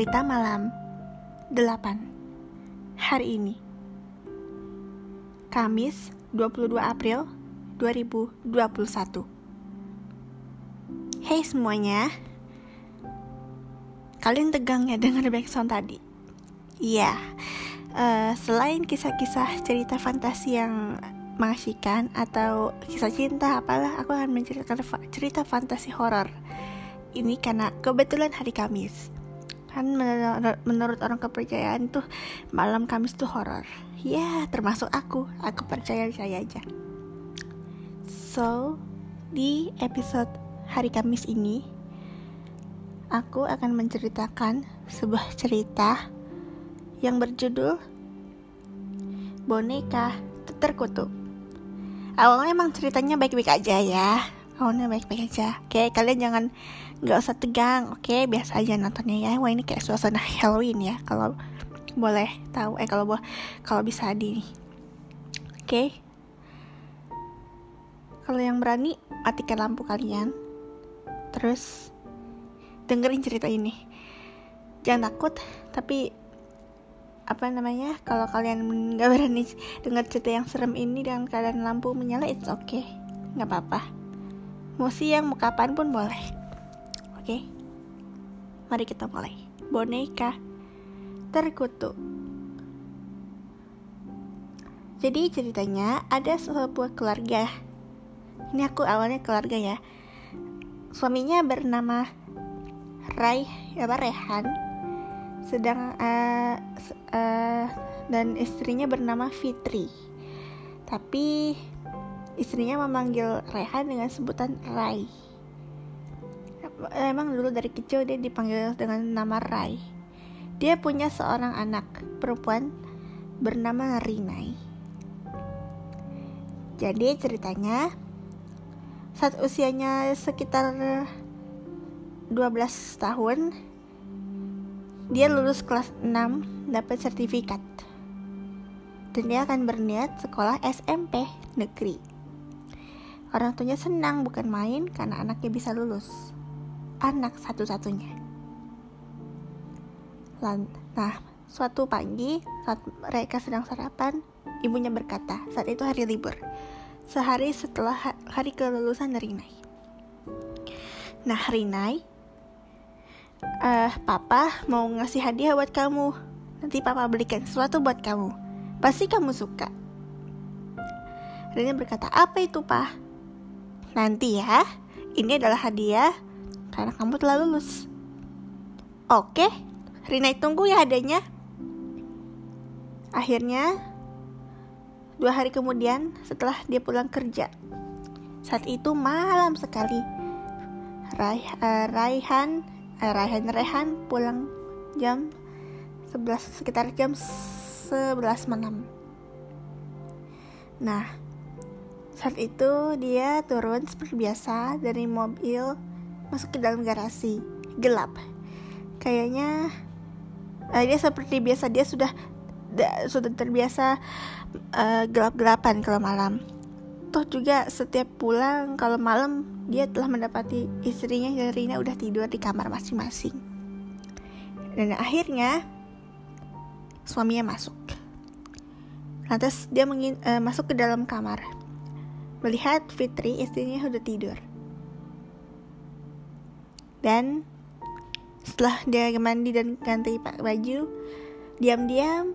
Cerita Malam 8 Hari ini. Kamis 22 April 2021 Hey semuanya. Kalian tegang ya dengar backsound tadi? Iya. Uh, Selain kisah-kisah cerita fantasi yang mengasyikan Atau kisah cinta apalah Aku akan menceritakan cerita fantasi horor. Ini karena kebetulan hari Kamis kan menurut, menurut orang kepercayaan tuh malam Kamis tuh horor. Ya termasuk aku. Aku percaya saya aja. So di episode hari Kamis ini aku akan menceritakan sebuah cerita yang berjudul boneka terkutuk. Awalnya emang ceritanya baik-baik aja ya. Awalnya baik-baik aja. Oke kalian jangan nggak usah tegang oke? Okay? biasa aja nontonnya ya. Wah ini kayak suasana Halloween ya kalau boleh tahu. Eh kalau kalau bisa di oke? Okay? kalau yang berani matikan lampu kalian. Terus dengerin cerita ini. Jangan takut tapi apa namanya kalau kalian nggak berani dengar cerita yang serem ini dengan keadaan lampu menyala it's okay. Nggak apa-apa. Mau siang mau kapan pun boleh Oke, mari kita mulai. Boneka terkutuk. Jadi ceritanya ada sebuah keluarga. Ini aku awalnya keluarga ya. Suaminya bernama Rai, apa Rehan. Sedang uh, uh, dan istrinya bernama Fitri. Tapi istrinya memanggil Rehan dengan sebutan Rai emang dulu dari kecil dia dipanggil dengan nama Rai. Dia punya seorang anak perempuan bernama Rinai. Jadi ceritanya saat usianya sekitar 12 tahun dia lulus kelas 6 dapat sertifikat dan dia akan berniat sekolah SMP negeri. Orang tuanya senang bukan main karena anaknya bisa lulus anak satu-satunya. Nah, suatu pagi saat mereka sedang sarapan, ibunya berkata, saat itu hari libur, sehari setelah hari kelulusan Rinai. Nah, Rinai, uh, papa mau ngasih hadiah buat kamu. Nanti papa belikan sesuatu buat kamu. Pasti kamu suka. Rinai berkata, apa itu, pak? Nanti ya, ini adalah hadiah karena kamu telah lulus. Oke, Rina tunggu ya adanya. Akhirnya, dua hari kemudian setelah dia pulang kerja, saat itu malam sekali, Rai, uh, Raihan, uh, Raihan Rehan pulang jam 11 sekitar jam 11 malam. Nah, saat itu dia turun seperti biasa dari mobil masuk ke dalam garasi. Gelap. Kayaknya uh, dia seperti biasa dia sudah da, sudah terbiasa uh, gelap-gelapan kalau malam. Toh juga setiap pulang kalau malam dia telah mendapati istrinya dan Rina udah tidur di kamar masing-masing. Dan akhirnya suaminya masuk. Lantas dia mengin, uh, masuk ke dalam kamar. Melihat Fitri istrinya udah tidur dan setelah dia mandi dan ganti baju diam-diam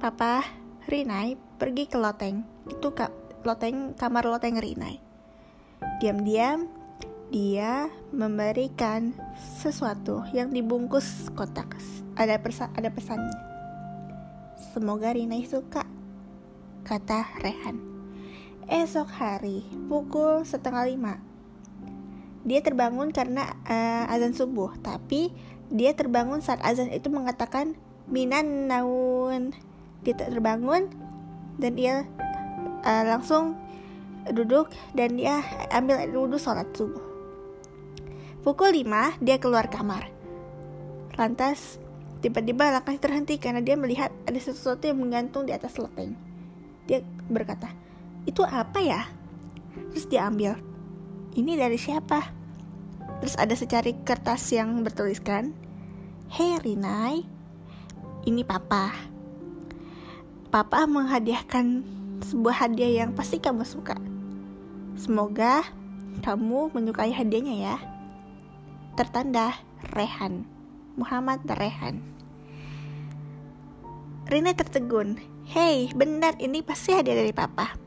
papa Rinai pergi ke loteng. Itu kak loteng kamar loteng Rinai. Diam-diam dia memberikan sesuatu yang dibungkus kotak. Ada persa ada pesannya. Semoga Rinai suka kata Rehan. Esok hari pukul setengah lima dia terbangun karena uh, azan subuh, tapi dia terbangun saat azan itu mengatakan minan naun. Dia terbangun dan dia uh, langsung duduk dan dia ambil wudhu sholat subuh. Pukul 5 dia keluar kamar. Lantas tiba-tiba langkahnya terhenti karena dia melihat ada sesuatu yang menggantung di atas loteng. Dia berkata, itu apa ya? Terus dia ambil ini dari siapa? Terus ada secari kertas yang bertuliskan, Hei Rinai, ini papa. Papa menghadiahkan sebuah hadiah yang pasti kamu suka. Semoga kamu menyukai hadiahnya ya. Tertanda Rehan. Muhammad Rehan. Rina tertegun. Hei, benar ini pasti hadiah dari papa.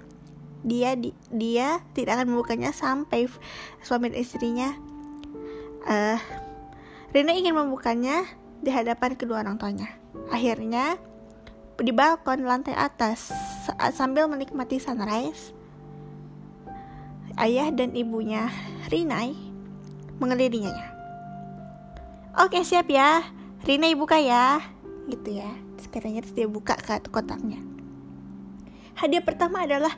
Dia di, dia tidak akan membukanya sampai suami dan istrinya. Uh, Rina ingin membukanya di hadapan kedua orang tuanya. Akhirnya di balkon lantai atas saat sambil menikmati sunrise, ayah dan ibunya Rinai mengelilinginya. Oke siap ya, Rina buka ya, gitu ya. Sekarang dia buka ke kotaknya. Hadiah pertama adalah,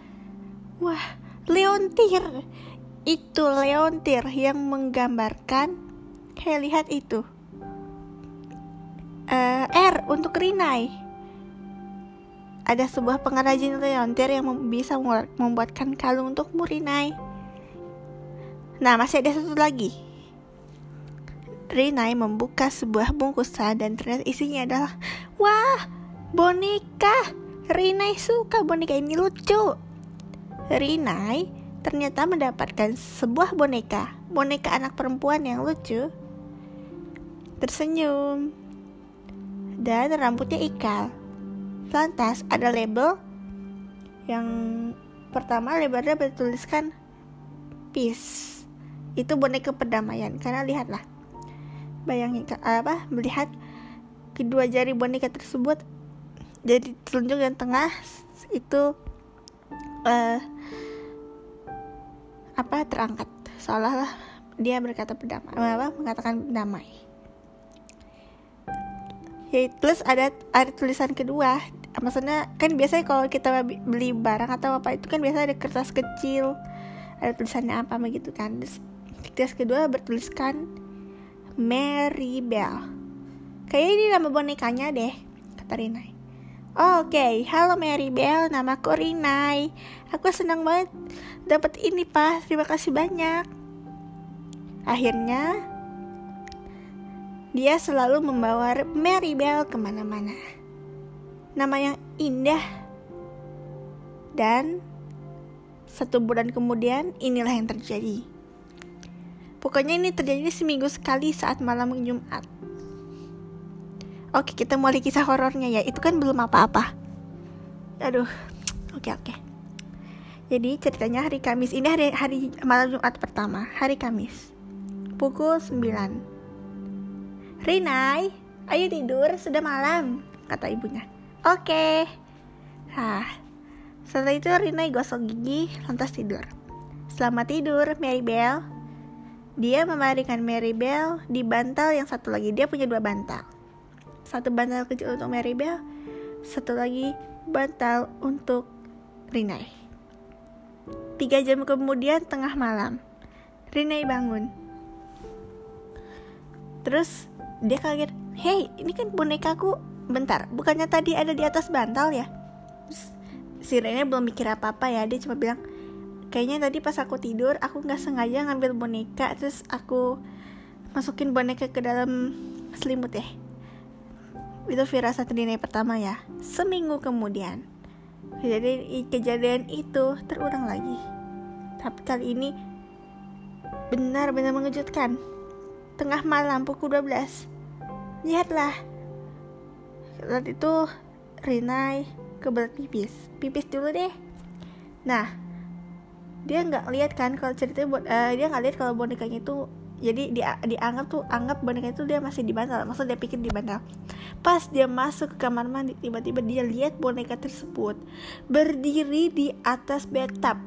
wah, leontir. Itu leontir yang menggambarkan, kayak lihat itu. Uh, R untuk Rinai. Ada sebuah pengrajin leontir yang bisa membuatkan kalung untuk Murinai. Nah, masih ada satu lagi Rinai membuka sebuah bungkusan dan ternyata isinya adalah Wah, boneka Rinai suka boneka ini lucu Rinai ternyata mendapatkan sebuah boneka Boneka anak perempuan yang lucu. Tersenyum. Dan rambutnya ikal. Lantas ada label Yang pertama labelnya bertuliskan Peace. Itu boneka perdamaian. Karena lihatlah bayangin apa melihat kedua jari boneka tersebut jadi telunjuk dan tengah itu uh, apa terangkat. Seolah-olah dia berkata berdamai apa mengatakan damai. Ya plus ada ada tulisan kedua. Maksudnya kan biasanya kalau kita beli barang atau apa itu kan biasanya ada kertas kecil. Ada tulisannya apa begitu kan. Terus kertas kedua bertuliskan Mary Bell. Kayaknya ini nama bonekanya deh, kata Rinai. Oke, okay. halo Mary Bell, namaku Rinai. Aku senang banget dapat ini, Pak. Terima kasih banyak. Akhirnya, dia selalu membawa Mary Bell ke mana-mana. Nama yang indah. Dan satu bulan kemudian, inilah yang terjadi. Pokoknya ini terjadi seminggu sekali saat malam Jumat. Oke, kita mulai kisah horornya ya. Itu kan belum apa-apa. Aduh. Oke, oke. Jadi ceritanya hari Kamis. Ini hari hari malam Jumat pertama, hari Kamis. Pukul 9. Rinai, ayo tidur, sudah malam, kata ibunya. Oke. Nah, setelah itu Rinai gosok gigi, lantas tidur. Selamat tidur, Mary Bell. Dia memarikan Mary Bell di bantal yang satu lagi. Dia punya dua bantal. Satu bantal kecil untuk Mary Bell, satu lagi bantal untuk Rinai. Tiga jam kemudian tengah malam, Rinai bangun. Terus dia kaget, Hei, ini kan bonekaku. Bentar, bukannya tadi ada di atas bantal ya? Terus, si Rinai belum mikir apa-apa ya, dia cuma bilang, kayaknya tadi pas aku tidur aku nggak sengaja ngambil boneka terus aku masukin boneka ke dalam selimut ya itu firasat Rina pertama ya seminggu kemudian. Jadi kejadian itu terulang lagi. Tapi kali ini benar-benar mengejutkan. Tengah malam pukul 12 lihatlah. Saat itu Rinai kebelet pipis. Pipis dulu deh. Nah dia nggak lihat kan kalau buat uh, dia nggak lihat kalau bonekanya itu jadi dia dianggap tuh anggap boneka itu dia masih di bantal. Maksud dia pikir di bantal. Pas dia masuk ke kamar mandi tiba-tiba dia lihat boneka tersebut berdiri di atas bathtub.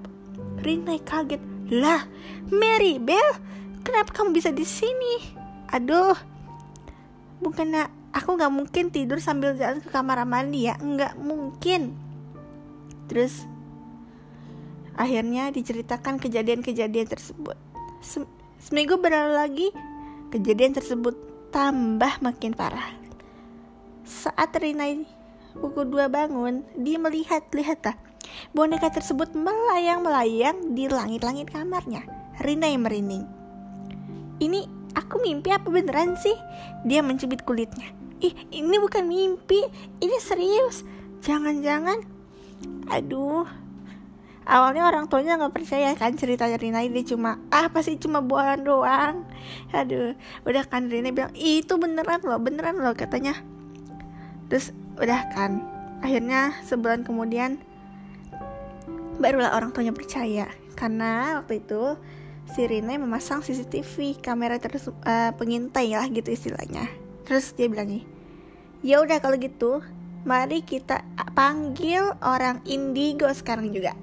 Rinai kaget. Lah Mary Bell kenapa kamu bisa di sini? Aduh. Bukannya aku nggak mungkin tidur sambil jalan ke kamar mandi ya? Nggak mungkin. Terus Akhirnya diceritakan kejadian-kejadian tersebut. Seminggu berlalu lagi, kejadian tersebut tambah makin parah. Saat Rina pukul 2 bangun, dia melihat, lihatlah, boneka tersebut melayang-melayang di langit-langit kamarnya. Rina yang merinding. Ini aku mimpi apa beneran sih dia mencubit kulitnya ih ini bukan mimpi ini serius jangan-jangan aduh awalnya orang tuanya nggak percaya kan cerita Rina ini cuma ah pasti cuma buahan doang? Aduh udah kan Rina bilang itu beneran loh beneran loh katanya. Terus udah kan akhirnya sebulan kemudian barulah orang tuanya percaya. Karena waktu itu si Rina memasang CCTV kamera terus uh, pengintai lah gitu istilahnya. Terus dia bilang nih ya udah kalau gitu mari kita panggil orang indigo sekarang juga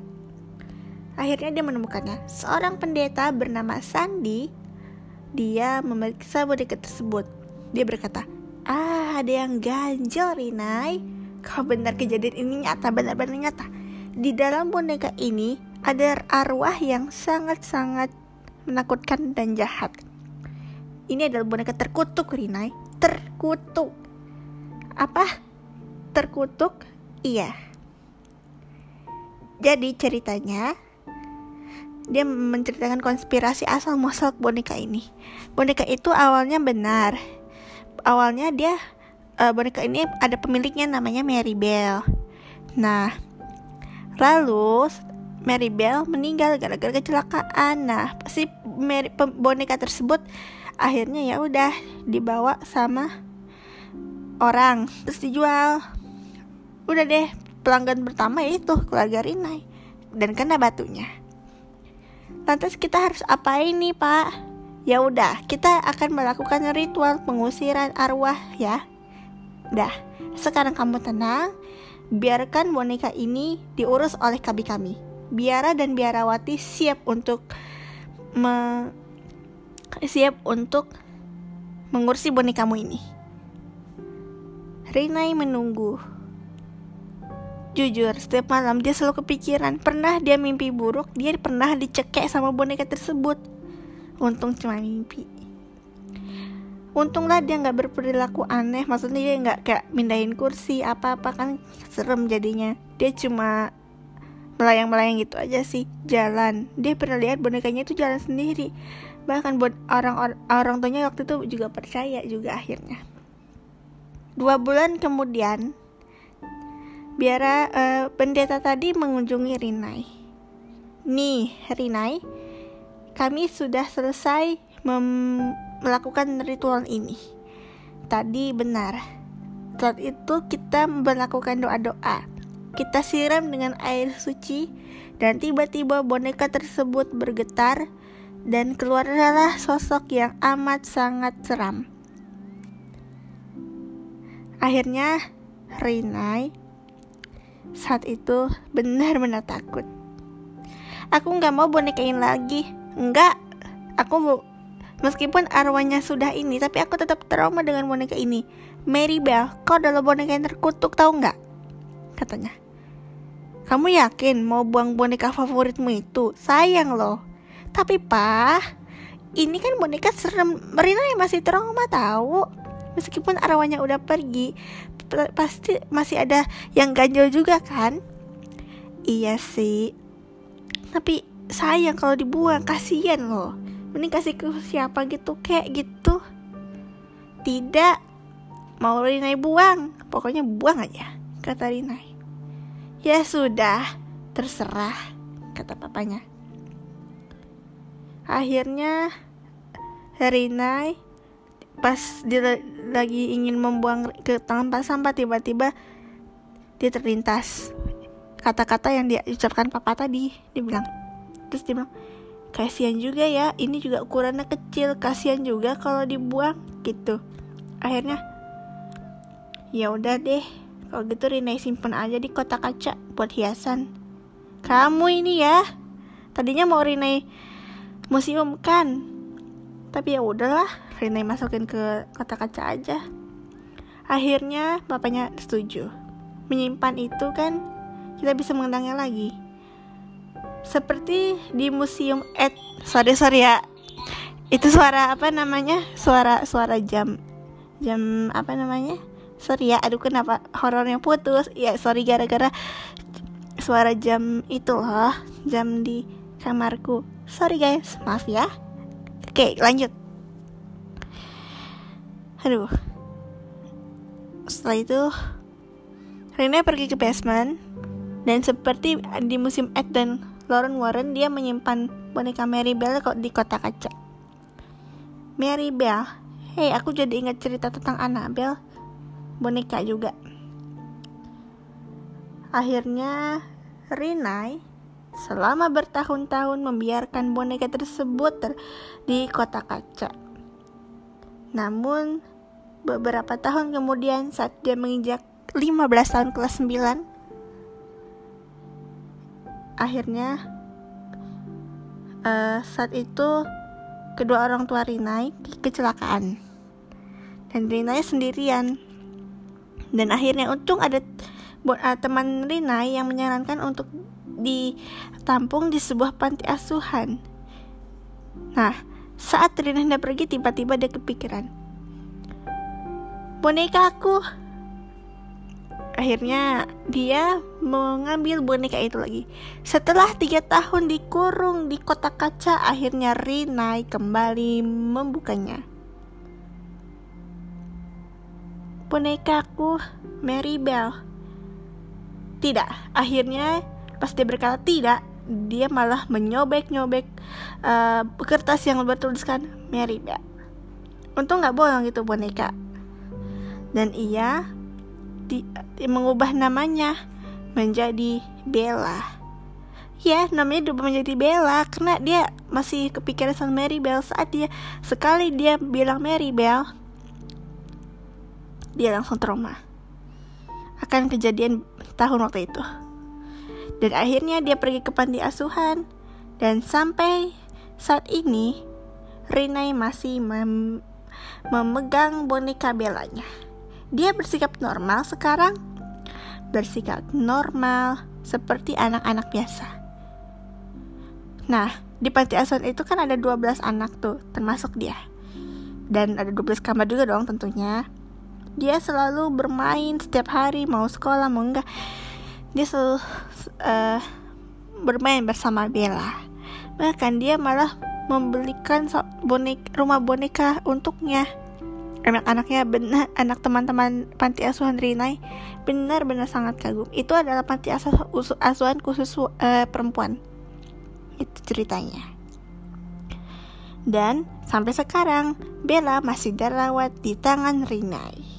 Akhirnya dia menemukannya. Seorang pendeta bernama Sandi, dia memeriksa boneka tersebut. Dia berkata, Ah, ada yang ganjel, Rinai. Kau benar kejadian ini nyata, benar-benar nyata. Di dalam boneka ini ada arwah yang sangat-sangat menakutkan dan jahat. Ini adalah boneka terkutuk, Rinai. Terkutuk. Apa? Terkutuk? Iya. Jadi ceritanya dia menceritakan konspirasi asal muasal boneka ini. Boneka itu awalnya benar. Awalnya dia uh, boneka ini ada pemiliknya namanya Mary Bell. Nah, lalu Mary Bell meninggal gara-gara kecelakaan. Nah, si Mary, boneka tersebut akhirnya ya udah dibawa sama orang terus dijual. Udah deh, pelanggan pertama itu keluarga Rinai dan kena batunya. Lantas kita harus apa ini, Pak? Ya udah, kita akan melakukan ritual pengusiran arwah ya. Dah, sekarang kamu tenang. Biarkan boneka ini diurus oleh kami kami. Biara dan biarawati siap untuk me siap untuk mengurusi bonekamu ini. Rinai menunggu Jujur, setiap malam dia selalu kepikiran. Pernah dia mimpi buruk, dia pernah dicekek sama boneka tersebut. Untung cuma mimpi. Untunglah dia nggak berperilaku aneh, maksudnya dia nggak kayak mindahin kursi apa-apa kan serem jadinya. Dia cuma melayang-melayang gitu aja sih, jalan. Dia pernah lihat bonekanya itu jalan sendiri. Bahkan buat orang orang tuanya waktu itu juga percaya juga akhirnya. Dua bulan kemudian, biara uh, pendeta tadi mengunjungi Rinai. Nih, Rinai, kami sudah selesai melakukan ritual ini. Tadi benar. Saat itu kita melakukan doa-doa. Kita siram dengan air suci dan tiba-tiba boneka tersebut bergetar dan keluarlah sosok yang amat sangat seram. Akhirnya Rinai saat itu benar-benar takut. Aku nggak mau bonekain lagi. Enggak, aku mau Meskipun arwahnya sudah ini, tapi aku tetap trauma dengan boneka ini. Mary Bell, kau adalah boneka yang terkutuk, tahu nggak? Katanya. Kamu yakin mau buang boneka favoritmu itu? Sayang loh. Tapi pak, ini kan boneka serem. Merina yang masih trauma tahu. Meskipun arwahnya udah pergi, pasti masih ada yang ganjel juga kan? Iya sih. Tapi sayang kalau dibuang kasihan loh. Mending kasih ke siapa gitu kayak gitu. Tidak. Mau Rinai buang? Pokoknya buang aja kata Rinai ya sudah terserah kata papanya. Akhirnya Rinai pas dia lagi ingin membuang ke tangan sampah tiba-tiba dia terlintas. Kata-kata yang dia ucapkan papa tadi dia bilang terus dia bilang kasihan juga ya ini juga ukurannya kecil kasihan juga kalau dibuang gitu. Akhirnya ya udah deh kalau gitu Rina simpen aja di kotak kaca buat hiasan. Kamu ini ya tadinya mau Rina museum kan tapi ya udahlah Rina masukin ke kotak kaca aja. Akhirnya bapaknya setuju. Menyimpan itu kan kita bisa mengenangnya lagi. Seperti di museum Ed sorry sorry ya. Itu suara apa namanya? Suara suara jam jam apa namanya? Sorry ya aduh kenapa horornya putus? Ya sorry gara-gara suara jam itu loh jam di kamarku. Sorry guys maaf ya. Oke, lanjut. Aduh. Setelah itu Rina pergi ke basement. Dan seperti di musim Ed dan Lauren Warren dia menyimpan boneka Mary Bell kok di kotak kaca. Mary Bell Hei aku jadi ingat cerita tentang Annabelle. Boneka juga. Akhirnya Rinai selama bertahun-tahun membiarkan boneka tersebut ter di kotak kaca. Namun, beberapa tahun kemudian saat dia menginjak 15 tahun kelas 9, akhirnya uh, saat itu kedua orang tua Rinai kecelakaan. Dan Rinai sendirian. Dan akhirnya untung ada uh, teman Rinai yang menyarankan untuk ditampung di sebuah panti asuhan. Nah, saat Rina hendak pergi, tiba-tiba dia kepikiran. Boneka aku. Akhirnya dia mengambil boneka itu lagi. Setelah tiga tahun dikurung di kotak kaca, akhirnya Rina kembali membukanya. Bonekaku Mary Bell. Tidak, akhirnya Pas dia berkata tidak, dia malah menyobek-nyobek uh, kertas yang bertuliskan Mary Bell. Untung nggak bohong itu boneka. Dan ia di, di, mengubah namanya menjadi Bella. Ya, namanya berubah menjadi Bella karena dia masih kepikiran sama Mary Bell saat dia sekali dia bilang Mary Bell, dia langsung trauma akan kejadian tahun waktu itu. Dan akhirnya dia pergi ke panti asuhan dan sampai saat ini Rinai masih mem memegang boneka belanya. Dia bersikap normal sekarang, bersikap normal seperti anak-anak biasa. Nah, di panti asuhan itu kan ada 12 anak tuh, termasuk dia. Dan ada 12 kamar juga dong tentunya. Dia selalu bermain setiap hari, mau sekolah, mau enggak dia selalu uh, bermain bersama Bella. Bahkan dia malah membelikan bonek rumah boneka untuknya. Anak-anaknya benar anak teman-teman panti asuhan Rinai benar-benar sangat kagum. Itu adalah panti asuhan khusus uh, perempuan. Itu ceritanya. Dan sampai sekarang Bella masih dirawat di tangan Rinai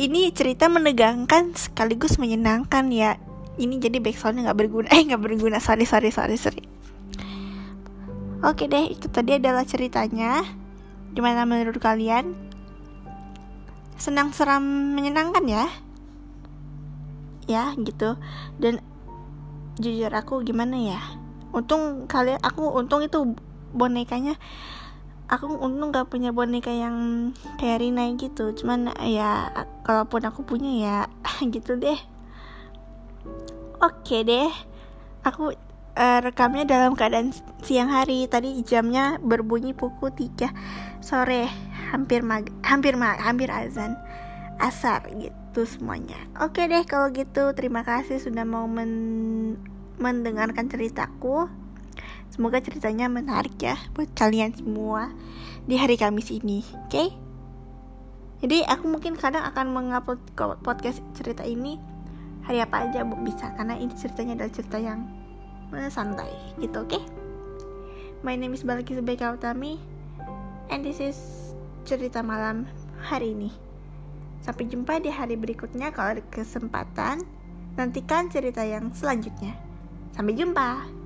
ini cerita menegangkan sekaligus menyenangkan ya. Ini jadi backsoundnya nggak berguna. Eh nggak berguna. Sorry sorry sorry sorry. Oke deh itu tadi adalah ceritanya. Gimana menurut kalian? Senang seram menyenangkan ya? Ya gitu. Dan jujur aku gimana ya? Untung kalian aku untung itu bonekanya aku untung gak punya boneka yang kayak Rina gitu. Cuman ya kalaupun aku punya ya gitu deh. Oke deh. Aku uh, rekamnya dalam keadaan siang hari. Tadi jamnya berbunyi pukul 3 sore. Hampir mag hampir mag hampir azan. Asar gitu semuanya. Oke deh kalau gitu terima kasih sudah mau men mendengarkan ceritaku Semoga ceritanya menarik ya buat kalian semua di hari Kamis ini, oke? Okay? Jadi aku mungkin kadang akan mengupload podcast cerita ini hari apa aja bu bisa karena ini ceritanya adalah cerita yang santai gitu, oke? Okay? My name is Balki Subaika Utami and this is cerita malam hari ini. Sampai jumpa di hari berikutnya kalau ada kesempatan. Nantikan cerita yang selanjutnya. Sampai jumpa.